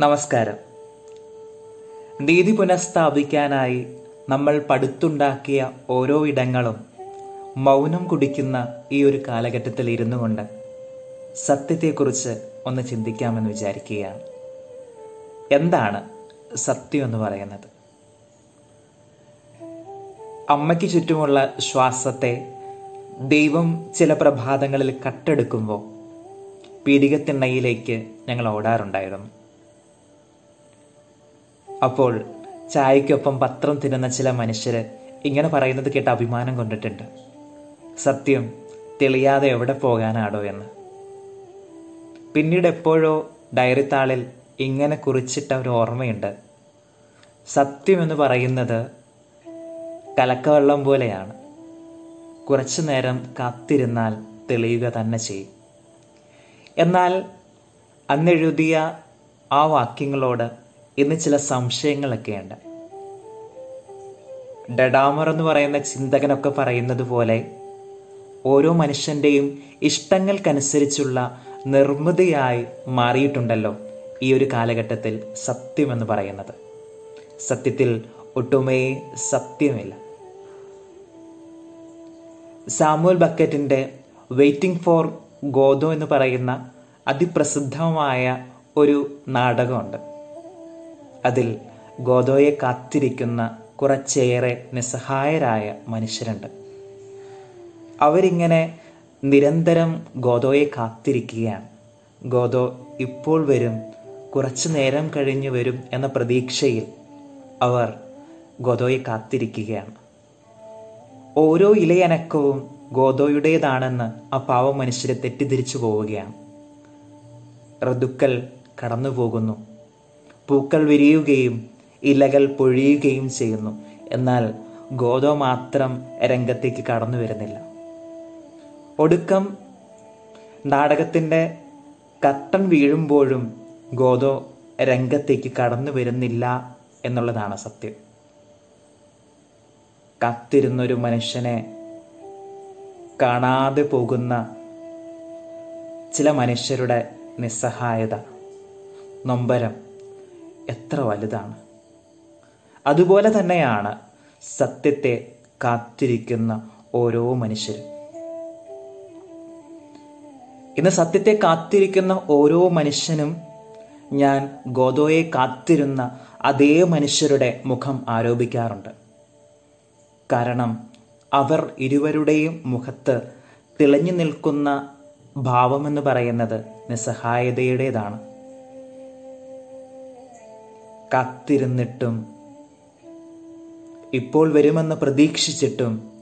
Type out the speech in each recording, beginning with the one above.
നമസ്കാരം. നീതി പുനഃസ്ഥാപിക്കാനായി നമ്മൾ പടുത്തുണ്ടാക്കിയ ഓരോ ഇടങ്ങളും മൗനം കുടിക്കുന്ന ഈ ഒരു കാലഘട്ടത്തിൽ ഇരുന്നു കൊണ്ട് സത്യത്തെക്കുറിച്ച് ഒന്ന് ചിന്തിക്കാമെന്ന് വിചാരിക്കുകയാണ്. എന്താണ് സത്യം എന്ന് പറയുന്നത്? അമ്മയ്ക്ക് ചുറ്റുമുള്ള ശ്വാസത്തെ ദൈവം ചില പ്രഭാതങ്ങളിൽ കട്ടെടുക്കുമ്പോൾ പീഡികത്തിണ്ണയിലേക്ക് ഞങ്ങൾ ഓടാറുണ്ടായിരുന്നു. അപ്പോൾ ചായക്കൊപ്പം പത്രം തിന്നുന്ന ചില മനുഷ്യർ ഇങ്ങനെ പറയുന്നത് കേട്ട് അഭിമാനം കൊണ്ടിട്ടുണ്ട്. സത്യം തെളിയാതെ എവിടെ പോകാനാടോ എന്ന്. പിന്നീട് എപ്പോഴോ ഡയറി താളിൽ ഇങ്ങനെ കുറിച്ചിട്ട ഒരു ഓർമ്മയുണ്ട്. സത്യം എന്ന് പറയുന്നത് കലക്കവെള്ളം പോലെയാണ്. കുറച്ചു നേരം കാത്തിരുന്നാൽ തെളിയുക തന്നെ ചെയ്യും. എന്നാൽ അന്നെഴുതിയ ആ വാക്യങ്ങളോട് ഇന്ന് ചില സംശയങ്ങളൊക്കെയുണ്ട്. ഡഡാമർ എന്ന് പറയുന്ന ചിന്തകനൊക്കെ പറയുന്നത് പോലെ ഓരോ മനുഷ്യന്റെയും ഇഷ്ടങ്ങൾക്കനുസരിച്ചുള്ള നിർമ്മിതിയായി മാറിയിട്ടുണ്ടല്ലോ ഈ ഒരു കാലഘട്ടത്തിൽ സത്യമെന്ന് പറയുന്നത്. സത്യത്തിൽ ഒട്ടുമേ സത്യമില്ല. സാമുവൽ ബക്കറ്റിന്റെ വെയിറ്റിംഗ് ഫോർ ഗോദോ എന്ന് പറയുന്ന അതിപ്രസിദ്ധമായ ഒരു നാടകമുണ്ട്. അതിൽ ഗോദോയെ കാത്തിരിക്കുന്ന കുറച്ചേറെ നിസ്സഹായരായ മനുഷ്യരുണ്ട്. അവരിങ്ങനെ നിരന്തരം ഗോദോയെ കാത്തിരിക്കുകയാണ്. ഗോദോ ഇപ്പോൾ വരും കുറച്ചു നേരം കഴിഞ്ഞു വരും എന്ന പ്രതീക്ഷയിൽ അവർ ഗോദോയെ കാത്തിരിക്കുകയാണ്. ഓരോ ഇലയനക്കവും ഗോദോയുടേതാണെന്ന് ആ പാവ മനുഷ്യരെ തെറ്റിദ്ധരിച്ചു പോവുകയാണ്. ഋതുക്കൾ കടന്നു പോകുന്നു പൂക്കൾ വിരിയുകയും ഇലകൾ പൊഴിയുകയും ചെയ്യുന്നു. എന്നാൽ ഗോതോ മാത്രം രംഗത്തേക്ക് കടന്നു വരുന്നില്ല. ഒടുക്കം നാടകത്തിന്റെ കട്ടൻ വീഴുമ്പോഴും ഗോതോ രംഗത്തേക്ക് കടന്നു വരുന്നില്ല എന്നുള്ളതാണ് സത്യം. കാത്തിരുന്നൊരു മനുഷ്യനെ കാണാതെ പോകുന്ന ചില മനുഷ്യരുടെ നിസ്സഹായത നൊമ്പരം എത്ര വലുതാണ്? അതുപോലെ തന്നെയാണ് സത്യത്തെ കാത്തിരിക്കുന്ന ഓരോ മനുഷ്യരും. ഇന്ന് സത്യത്തെ കാത്തിരിക്കുന്ന ഓരോ മനുഷ്യനും ഞാൻ ഗോദോയെ കാത്തിരുന്ന അതേ മനുഷ്യരുടെ മുഖം ആരോപിക്കാറുണ്ട്. കാരണം അവർ ഇരുവരുടെയും മുഖത്ത് തിളഞ്ഞു നിൽക്കുന്ന ഭാവമെന്ന് പറയുന്നത് നിസ്സഹായതയുടേതാണ്. കാത്തിരുന്നിട്ടും ഇപ്പോൾ വരുമെന്ന് പ്രതീക്ഷിച്ചിട്ടും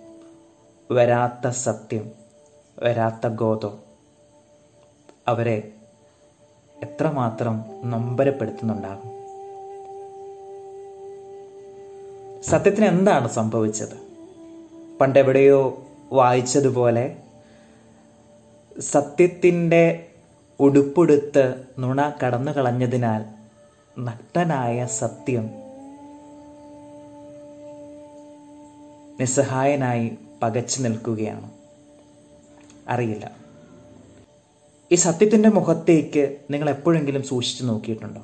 വരാത്ത സത്യം വരാത്ത ഗോതം അവരെ എത്രമാത്രം നൊമ്പരപ്പെടുത്തുന്നുണ്ടാകും. സത്യത്തിന് എന്താണ് സംഭവിച്ചത്? പണ്ടെവിടെയോ വായിച്ചതുപോലെ സത്യത്തിന്റെ ഉടുപ്പെടുത്ത് നുണ കടന്നു കളഞ്ഞതിനാൽ നഗ്നനായ സത്യം. നിസ്സഹായനായി പകച്ചു നിൽക്കുകയാണ്. അറിയില്ല. ഈ സത്യത്തിന്റെ മുഖത്തേക്ക് നിങ്ങൾ എപ്പോഴെങ്കിലും സൂക്ഷിച്ചു നോക്കിയിട്ടുണ്ടോ?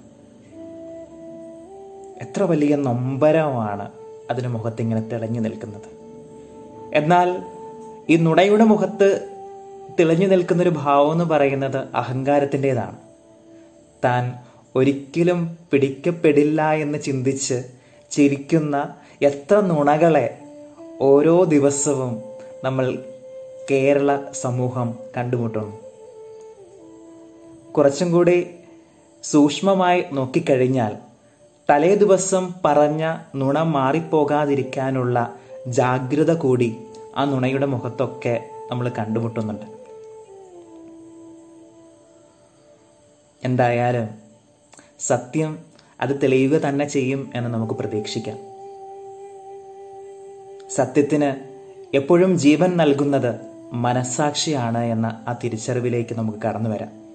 എത്ര വലിയ നൊമ്പരമാണ് അതിന് മുഖത്ത് ഇങ്ങനെ തിളഞ്ഞു നിൽക്കുന്നത്. എന്നാൽ ഈ നുണയുടെ മുഖത്ത് തിളഞ്ഞു നിൽക്കുന്നൊരു ഭാവം എന്ന് പറയുന്നത് അഹങ്കാരത്തിന്റെതാണ്. താൻ ഒരിക്കലും പിടിക്കപ്പെടില്ല എന്ന് ചിന്തിച്ച് ചിരിക്കുന്ന എത്ര നുണകളെ ഓരോ ദിവസവും നമ്മൾ കേരള സമൂഹം കണ്ടുമുട്ടുന്നു. കുറച്ചും കൂടി സൂക്ഷ്മമായി നോക്കിക്കഴിഞ്ഞാൽ തലേ ദിവസം പറഞ്ഞ നുണ മാറിപ്പോകാതിരിക്കാനുള്ള ജാഗ്രത കൂടി ആ നുണയുടെ മുഖത്തൊക്കെ നമ്മൾ കണ്ടുമുട്ടുന്നുണ്ട്. എന്തായാലും സത്യം അത് തെളിയുക തന്നെ ചെയ്യും എന്ന് നമുക്ക് പ്രതീക്ഷിക്കാം. സത്യത്തിന് എപ്പോഴും ജീവൻ നൽകുന്നത് മനസ്സാക്ഷിയാണ് എന്ന ആ തിരിച്ചറിവിലേക്ക് നമുക്ക് കടന്നു വരാം